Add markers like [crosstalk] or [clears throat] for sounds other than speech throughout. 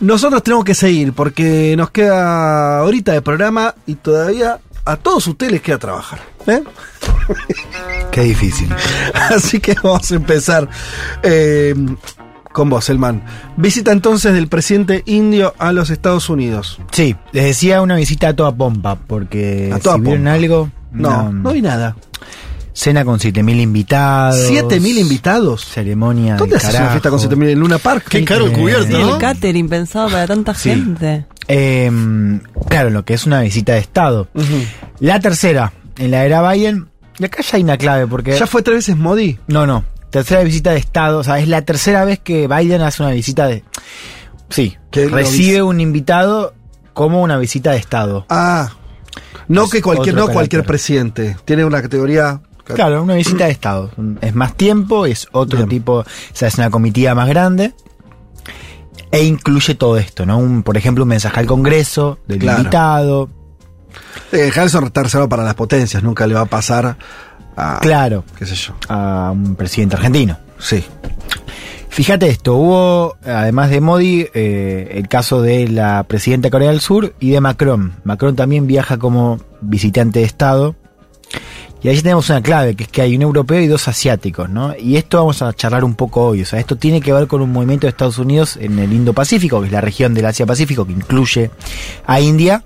Nosotros tenemos que seguir porque nos queda ahorita de programa y todavía a todos ustedes les queda trabajar. ¿eh? Qué difícil. [laughs] Así que vamos a empezar eh, con vos, Elman. Visita entonces del presidente indio a los Estados Unidos. Sí, les decía una visita a toda pompa, porque A toda si vieron algo, No, una no vi nada. cena con 7000 invitados. ¿7.000 invitados? Ceremonia. ¿Dónde haces una fiesta con carajo. 7.000 en Luna Park? Qué caro el cubierto, Sí, ¿no? el catering pensado para tanta Sí. gente. Eh, claro, lo que es una visita de Estado. La tercera, en la era Biden, y acá ya hay una clave, porque... ¿Ya fue tres veces Modi? No, no. Tercera visita de Estado. O sea, es la tercera vez que Biden hace una visita de. Sí. Que recibe un invitado como una visita de Estado. Ah, no Es que cualquier, no cualquier presidente. Tiene una categoría. Claro, una visita de Estado. Es más tiempo, es otro Bien. tipo. O sea, es una comitiva más grande. E incluye todo esto, ¿no? Un, por ejemplo, un mensaje al Congreso del Claro. invitado. Eh, Harrison reservado para las potencias, nunca le va a pasar a. Claro, qué sé yo. a un presidente argentino. Sí. Fíjate esto, hubo, además de Modi, eh, el caso de la presidenta de Corea del Sur y de Macron. Macron también viaja como visitante de Estado. Y ahí tenemos una clave, que es que hay un europeo y dos asiáticos, ¿no? Y esto vamos a charlar un poco hoy. O sea, esto tiene que ver con un movimiento de Estados Unidos en el Indo-Pacífico, que es la región del Asia-Pacífico, que incluye a India,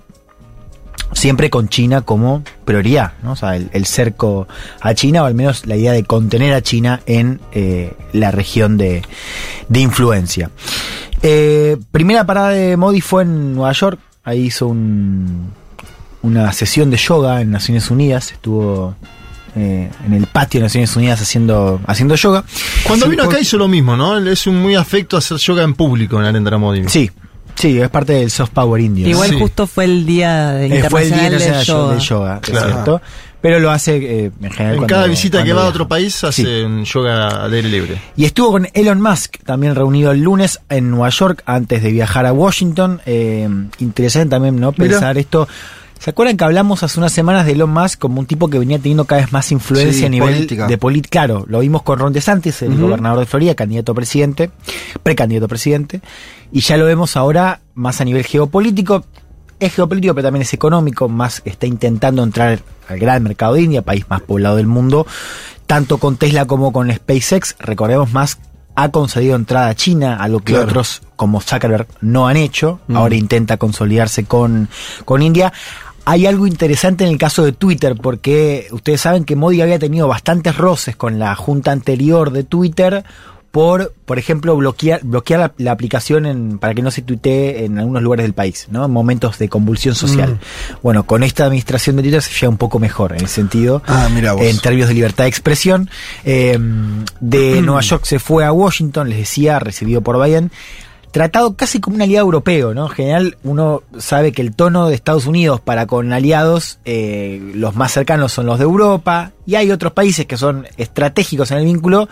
siempre con China como prioridad, ¿no? O sea, el, el cerco a China, o al menos la idea de contener a China en eh, la región de, de influencia. Eh, primera parada de Modi fue en Nueva York, ahí hizo un, una sesión de yoga en Naciones Unidas, estuvo eh, en el patio de Naciones Unidas haciendo, haciendo yoga. Cuando Sí, vino acá hizo lo mismo, ¿no? Es un muy afecto a hacer yoga en público en Narendra Modi. Sí, sí, es parte del soft power indio. Igual Sí. justo fue el día de Eh, fue el Día internacional Internacional yoga. del yoga, es Claro. cierto. Pero lo hace eh, en general En cuando- cada visita que va a otro país hace Sí. un yoga al aire libre. Y estuvo con Elon Musk, también reunido el lunes en Nueva York antes de viajar a Washington. Eh, interesante también, ¿no? Mira. Pensar esto. ¿Se acuerdan que hablamos hace unas semanas de Elon Musk como un tipo que venía teniendo cada vez más influencia Sí, a nivel política. de política? Claro, lo vimos con Ron DeSantis, el gobernador de Florida, candidato a presidente, precandidato a presidente, y ya lo vemos ahora más a nivel geopolítico. Es geopolítico, pero también es económico. Más está intentando entrar al gran mercado de India, país más poblado del mundo, tanto con Tesla como con SpaceX. Recordemos más ha concedido entrada a China, a lo que Claro. otros como Zuckerberg no han hecho. Mm. Ahora intenta consolidarse con, con India. Hay algo interesante en el caso de Twitter, porque ustedes saben que Modi había tenido bastantes roces con la junta anterior de Twitter por, por ejemplo, bloquear, bloquear la, la aplicación en, para que no se tuitee en algunos lugares del país, ¿no? En momentos de convulsión social. Mm. Bueno, con esta administración de Twitter se llega un poco mejor en ese sentido. Ah. En términos de libertad de expresión. Eh, de [clears throat] Nueva York se fue a Washington, les decía, recibido por Biden. Tratado casi como un aliado europeo, ¿no? En general, uno sabe que el tono de Estados Unidos para con aliados, eh, los más cercanos son los de Europa, y hay otros países que son estratégicos en el vínculo,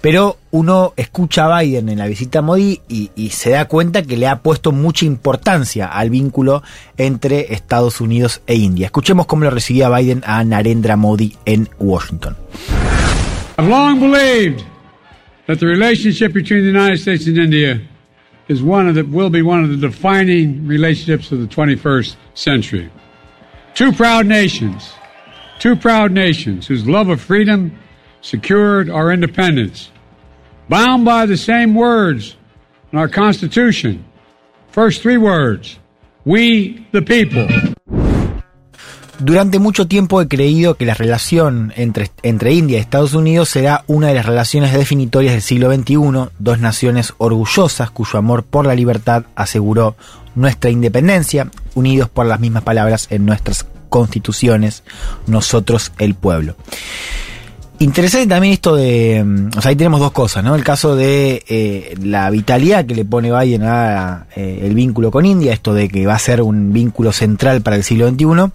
pero uno escucha a Biden en la visita a Modi y, se da cuenta que le ha puesto mucha importancia al vínculo entre Estados Unidos e India. Escuchemos cómo lo recibía Biden a Narendra Modi en Washington. I've long believed that the relationship between the United States India is one of the will be one of the defining relationships of the 21st century. Two proud nations, two proud nations whose love of freedom secured our independence, bound by the same words in our Constitution. First three words: We the people. Durante mucho tiempo he creído que la relación entre, entre India y Estados Unidos será una de las relaciones definitorias del siglo XXI, dos naciones orgullosas cuyo amor por la libertad aseguró nuestra independencia, unidos por las mismas palabras en nuestras constituciones, nosotros el pueblo. Interesante también esto de, mm, o sea, ahí tenemos dos cosas, ¿no? El caso de eh, la vitalidad que le pone Biden a eh, el vínculo con India, esto de que va a ser un vínculo central para el siglo XXI,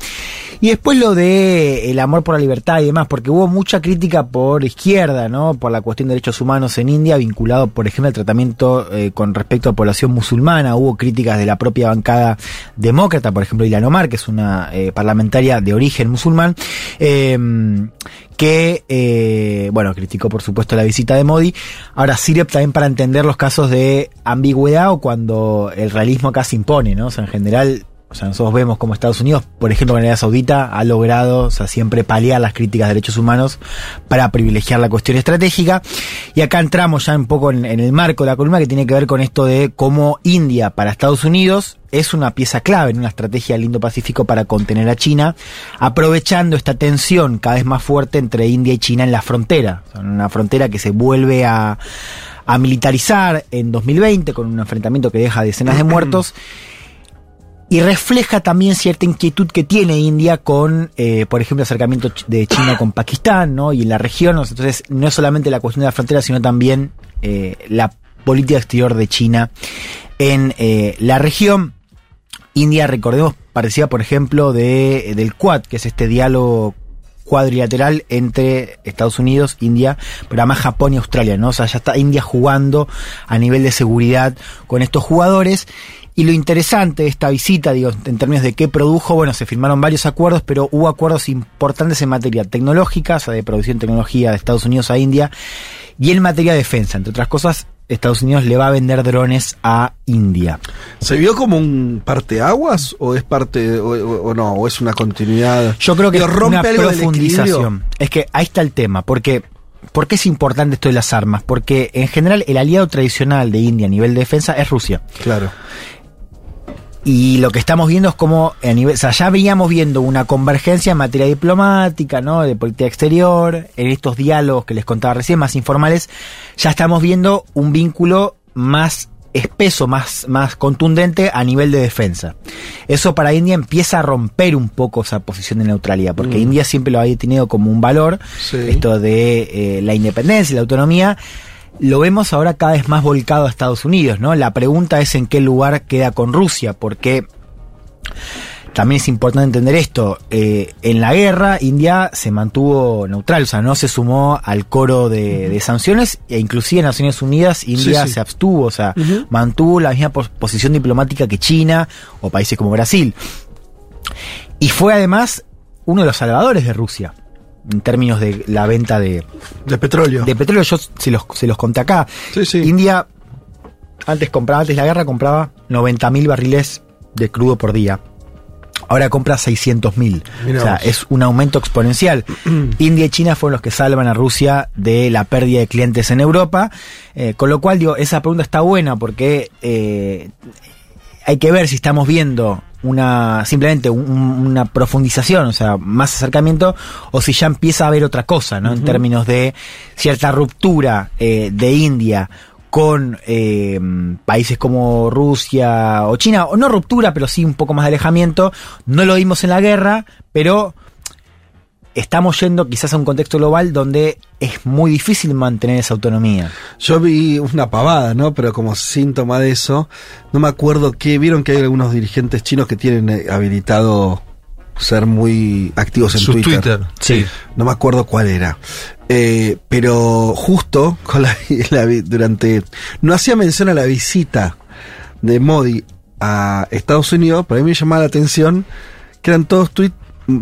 Y después lo de el amor por la libertad y demás, porque hubo mucha crítica por izquierda, ¿no? Por la cuestión de derechos humanos en India, vinculado, por ejemplo, al tratamiento eh, con respecto a población musulmana. Hubo críticas de la propia bancada demócrata, por ejemplo, Ilan Omar, que es una eh, parlamentaria de origen musulmán, eh, que, eh, bueno, criticó por supuesto la visita de Modi. Ahora sirve también para entender los casos de ambigüedad o cuando el realismo acá se impone, ¿no? O sea, en general, o sea, nosotros vemos como Estados Unidos, por ejemplo, en Arabia Saudita, ha logrado, o sea, siempre paliar las críticas de derechos humanos para privilegiar la cuestión estratégica. Y acá entramos ya un poco en, en el marco de la columna que tiene que ver con esto de cómo India para Estados Unidos es una pieza clave en una estrategia del Indo-Pacífico para contener a China, aprovechando esta tensión cada vez más fuerte entre India y China en la frontera. O sea, una frontera que se vuelve a, a militarizar en 2020 con un enfrentamiento que deja decenas de [clears throat] muertos. Y refleja también cierta inquietud que tiene India con, eh, por ejemplo, acercamiento de China con Pakistán, ¿no? Y en la región, entonces no es solamente la cuestión de la frontera, sino también eh, la política exterior de China en eh, la región. India, recordemos, parecía, por ejemplo, de, del Quad, que es este diálogo cuadrilateral entre Estados Unidos, India, pero además Japón y Australia, ¿no? O sea, ya está India jugando a nivel de seguridad con estos jugadores. Y lo interesante de esta visita, digo, en términos de qué produjo, bueno, se firmaron varios acuerdos, pero hubo acuerdos importantes en materia tecnológica, o sea, de producción de tecnología de Estados Unidos a India, y en materia de defensa. Entre otras cosas, Estados Unidos le va a vender drones a India. ¿Se vio como un parteaguas o es parte o, o- o no? ¿O es una continuidad? Yo creo que es una profundización. Es que ahí está el tema, porque ¿por qué es importante esto de las armas? Porque en general el aliado tradicional de India a nivel de defensa es Rusia. Claro. Y lo que estamos viendo es como a nivel, o sea, ya veníamos viendo una convergencia en materia diplomática, ¿no? De política exterior, en estos diálogos que les contaba recién, más informales, ya estamos viendo un vínculo más espeso, más, más contundente a nivel de defensa. Eso para India empieza a romper un poco esa posición de neutralidad, porque India siempre lo había tenido como un valor, Sí. esto de eh, la independencia y la autonomía, lo vemos ahora cada vez más volcado a Estados Unidos, ¿no? La pregunta es en qué lugar queda con Rusia, porque también es importante entender esto. eh, en la guerra, India se mantuvo neutral, o sea, no se sumó al coro de, de sanciones, e inclusive en Naciones Unidas, India Sí, sí. se abstuvo, o sea, mantuvo la misma pos- posición diplomática que China o países como Brasil. Y fue además uno de los salvadores de Rusia, en términos de la venta de, De petróleo. de petróleo, yo se los, se los conté acá. Sí, sí. India, antes compraba, antes de la guerra, compraba 90.000 barriles de crudo por día. Ahora compra 600.000. Mirá O sea, es un aumento exponencial. [clears throat] India y China fueron los que salvan a Rusia de la pérdida de clientes en Europa. Eh, con lo cual, digo, esa pregunta está buena porque eh, hay que ver si estamos viendo una simplemente un- una profundización, o sea, más acercamiento, o si ya empieza a haber otra cosa, ¿no? En términos de cierta ruptura eh, de India con eh, países como Rusia o China, o no ruptura, pero sí un poco más de alejamiento. No lo vimos en la guerra, pero estamos yendo quizás a un contexto global donde es muy difícil mantener esa autonomía. Yo vi una pavada, ¿no? Pero como síntoma de eso, no me acuerdo qué. Vieron que hay algunos dirigentes chinos que tienen eh, habilitado ser muy activos en Su Twitter. Twitter. Sí. No me acuerdo cuál era. Eh, pero justo con la, [laughs] durante. No hacía mención a la visita de Modi a Estados Unidos, pero a mí me llamaba la atención que eran todos tweets mm,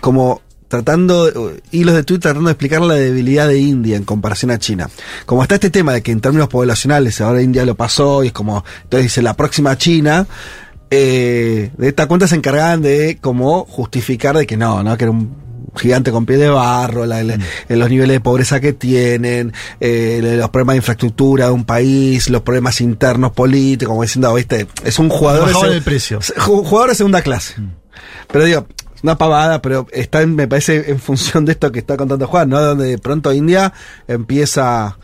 como tratando, eh, hilos de tweet tratando de explicar la debilidad de India en comparación a China. Como está este tema de que en términos poblacionales ahora India lo pasó y es como, entonces dice la próxima China, eh, de esta cuenta se encargaban de como justificar de que no, ¿no? Que era un gigante con pie de barro, la- la- los niveles de pobreza que tienen, eh, los problemas de infraestructura de un país, los problemas internos políticos, como diciendo, viste, es un jugador, de, el precio. ju- jugador de segunda clase. Pero digo, una pavada, pero está en- me parece en función de esto que está contando Juan, ¿no? Donde de pronto India empieza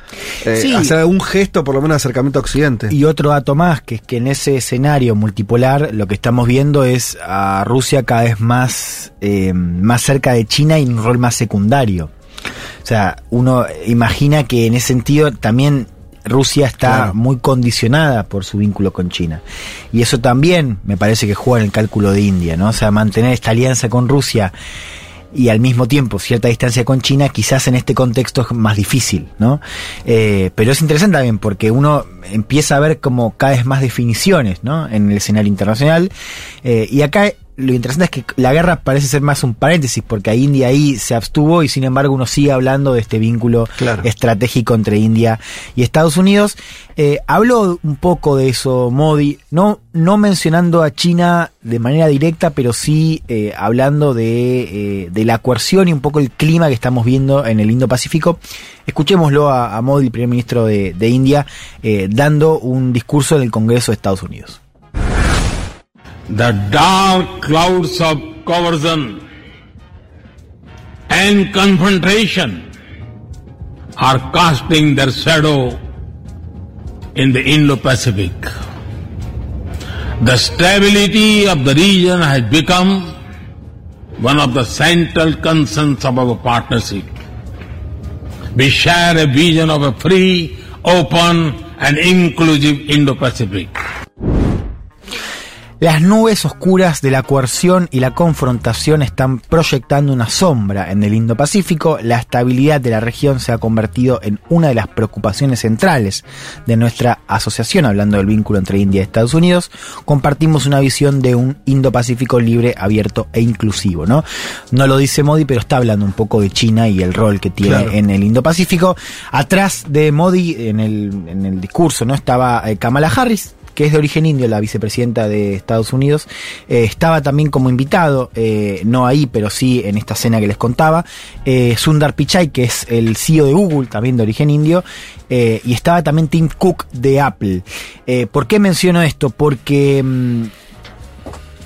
eh, Sí. a hacer algún gesto, por lo menos de acercamiento a Occidente. Y otro dato más, que es que en ese escenario multipolar lo que estamos viendo es a Rusia cada vez más, eh, más cerca de China y un rol más secundario. O sea, uno imagina que en ese sentido también Rusia está Claro. muy condicionada por su vínculo con China. Y eso también me parece que juega en el cálculo de India, ¿no? O sea, mantener esta alianza con Rusia y al mismo tiempo cierta distancia con China, quizás en este contexto es más difícil, ¿no? Eh, pero es interesante también porque uno empieza a ver como cada vez más definiciones, ¿no? En el escenario internacional. Eh, y acá lo interesante es que la guerra parece ser más un paréntesis, porque a India ahí se abstuvo y sin embargo uno sigue hablando de este vínculo Claro. estratégico entre India y Estados Unidos. Eh, habló un poco de eso Modi, no, no mencionando a China de manera directa, pero sí eh, hablando de, eh, de la coerción y un poco el clima que estamos viendo en el Indo-Pacífico. Escuchémoslo a, a Modi, el primer ministro de, de India, eh, dando un discurso en el Congreso de Estados Unidos. The dark clouds of coercion and confrontation are casting their shadow in the Indo-Pacific. The stability of the region has become one of the central concerns of our partnership. We share a vision of a free, open and inclusive Indo-Pacific. Las nubes oscuras de la coerción y la confrontación están proyectando una sombra en el Indo-Pacífico. La estabilidad de la región se ha convertido en una de las preocupaciones centrales de nuestra asociación, hablando del vínculo entre India y Estados Unidos. Compartimos una visión de un Indo-Pacífico libre, abierto e inclusivo, ¿no? No lo dice Modi, pero está hablando un poco de China y el rol que tiene Claro. en el Indo-Pacífico. Atrás de Modi, en el, en el discurso, ¿no? Estaba eh, Kamala Harris, que es de origen indio, la vicepresidenta de Estados Unidos, eh, estaba también como invitado, eh, no ahí, pero sí en esta cena que les contaba, eh, Sundar Pichai, que es el CEO de Google, también de origen indio, y estaba también Tim Cook de Apple. ¿Por qué menciono esto? Porque... mm,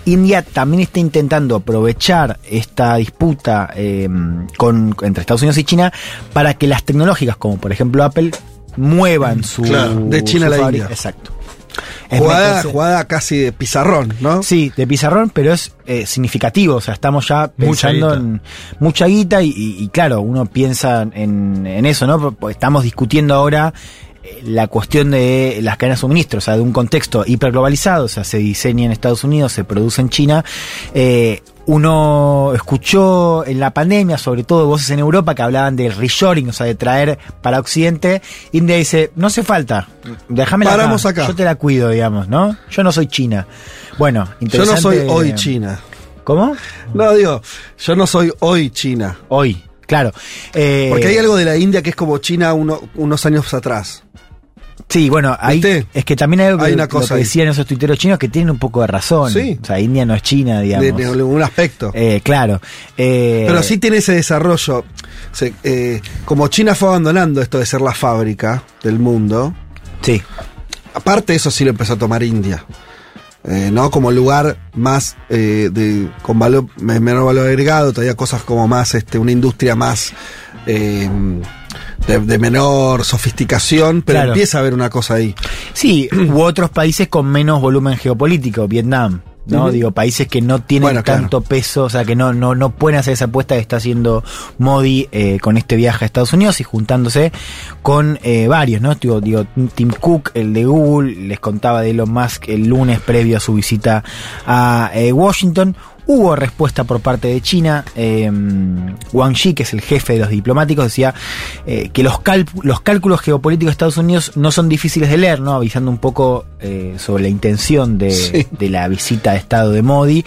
India también está intentando aprovechar esta disputa eh, con, entre Estados Unidos y China para que las tecnológicas, como por ejemplo Apple, muevan su. Claro, de China a la India. Exacto. Jugada, meterse- jugada casi de pizarrón, ¿no? Sí, de pizarrón, pero es eh, significativo. O sea, estamos ya Mucha pensando guita. en mucha guita y, y- y claro, uno piensa en, en eso, ¿no? Estamos discutiendo ahora eh, la cuestión de las cadenas de suministro, o sea, de un contexto hiperglobalizado, o sea, se diseña en Estados Unidos, se produce en China. Eh, uno escuchó en la pandemia, sobre todo voces en Europa que hablaban del reshoring, o sea, de traer para Occidente. India dice, no hace falta, déjame Paramos acá. yo te la cuido, digamos, ¿no? Yo no soy China. Bueno, Yo no interesante. soy hoy China. ¿Cómo? No, digo, yo no soy hoy China. Hoy, claro. Eh, Porque hay algo de la India que es como China uno- unos años atrás. Sí, bueno, ahí ¿Viste? es que también hay, algo Hay que, una lo cosa ahí. decían esos tuiteros chinos que tienen un poco de razón. Sí. O sea, India no es China, digamos. De, de algún aspecto. Eh, claro. Eh, Pero sí tiene ese desarrollo. Eh, como China fue abandonando esto de ser la fábrica del mundo, Sí, aparte eso sí lo empezó a tomar India. Eh, ¿no? Como lugar más de, con valor, me- menor valor agregado, todavía cosas como más, este, una industria más de, de menor sofisticación, pero Claro. empieza a haber una cosa ahí. sí, u otros países con menos volumen geopolítico, Vietnam. ¿no? Digo, países que no tienen Bueno, claro. tanto peso, o sea, que no, no, no pueden hacer esa apuesta que está haciendo Modi eh, con este viaje a Estados Unidos y juntándose con eh, varios, ¿no? Digo, digo, Tim Cook, el de Google, les contaba de Elon Musk el lunes previo a su visita a eh, Washington. Hubo respuesta por parte de China. eh, Wang Yi, que es el jefe de los diplomáticos, decía eh, que los, cálculos geopolíticos de Estados Unidos no son difíciles de leer, ¿no? avisando un poco eh, sobre la intención de, Sí. de la visita de Estado de Modi.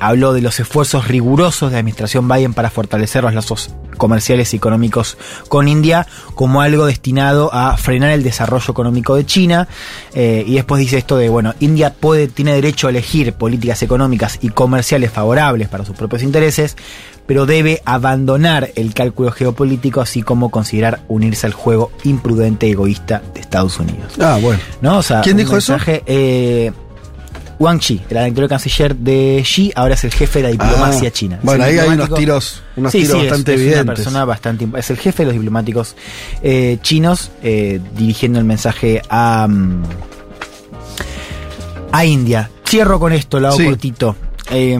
Habló de los esfuerzos rigurosos de la administración Biden para fortalecer los lazos comerciales y económicos con India como algo destinado a frenar el desarrollo económico de China. Eh, y después dice esto de, bueno, India puede, tiene derecho a elegir políticas económicas y comerciales favorables para sus propios intereses, pero debe abandonar el cálculo geopolítico, así como considerar unirse al juego imprudente y egoísta de Estados Unidos. Ah, bueno. ¿No? O sea, ¿Quién dijo eso? eh, Wang Yi, el anterior canciller de Xi, ahora es el jefe de la diplomacia Ah, china. Bueno, ahí hay unos tiros, unos Sí, tiros sí, es- bastante es, evidentes. Una persona bastante, es el jefe de los diplomáticos eh, chinos eh, dirigiendo el mensaje a, mm, a India. Cierro con esto, lo hago Sí. cortito. Eh,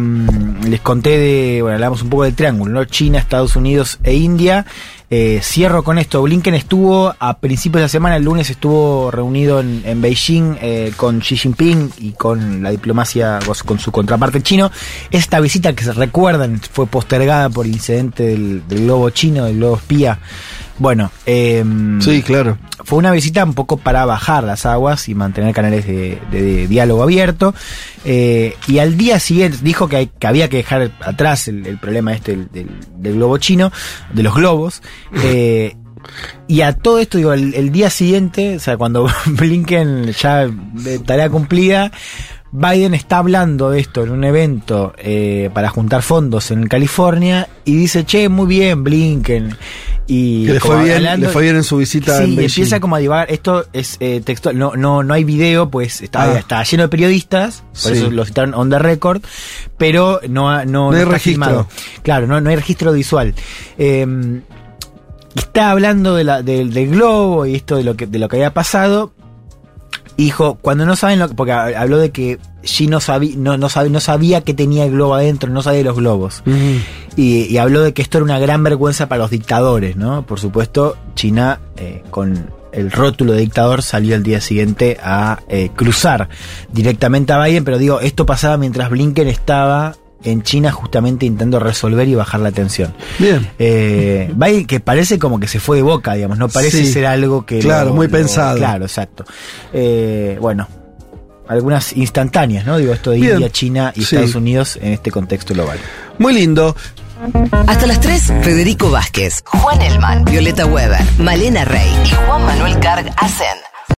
les conté de, bueno, hablamos un poco del triángulo, ¿no? China, Estados Unidos e India. Eh, cierro con esto. Blinken estuvo a principios de la semana, el lunes estuvo reunido en, Beijing eh, con Xi Jinping y con la diplomacia, con su contraparte chino. Esta visita que se recuerdan fue postergada por el incidente del, del globo chino, del globo espía. Bueno, em, Sí, claro. fue una visita un poco para bajar las aguas y mantener canales de, de- de diálogo abierto. Eh, y al día siguiente dijo que, hay- que había que dejar atrás el, el problema este del, del- del globo chino, de los globos. Eh, y a todo esto, digo, el, el día siguiente, o sea, cuando [laughs] Blinken ya de tarea cumplida, Biden está hablando de esto en un evento eh, para juntar fondos en California y dice, che, muy bien, Blinken. Y le fue bien, hablando- le fue bien en su visita Sí, en y Beijing. empieza como a divagar. Esto es eh, textual, no, no, no hay video, pues está, Ah. está lleno de periodistas, por Sí. eso lo citaron on the record, pero no, ha- no, No hay registro. filmado. Claro, no, no hay registro visual. Eh, está hablando de la, del- del globo y esto de lo que, de lo que había pasado. Dijo, cuando no saben lo que, porque habló de que Xi no sabía, no, no, sabía, no sabía que tenía el globo adentro, no sabía de los globos. Y, y habló de que esto era una gran vergüenza para los dictadores, ¿no? Por supuesto, China eh, con el rótulo de dictador salió al día siguiente a eh, cruzar directamente a Biden, pero digo, esto pasaba mientras Blinken estaba en China justamente intentando resolver y bajar la tensión. Bien. Eh, Biden que parece como que se fue de boca, digamos, no parece Sí. ser algo que... Claro, muy pensado. Claro, exacto. Eh, bueno, algunas instantáneas, ¿no? Digo, esto de Bien. India, China y Sí. Estados Unidos en este contexto global. Muy lindo. Hasta las 3, Federico Vázquez, Juan Elman, Violeta Weber, Malena Rey y Juan Manuel Carg hacen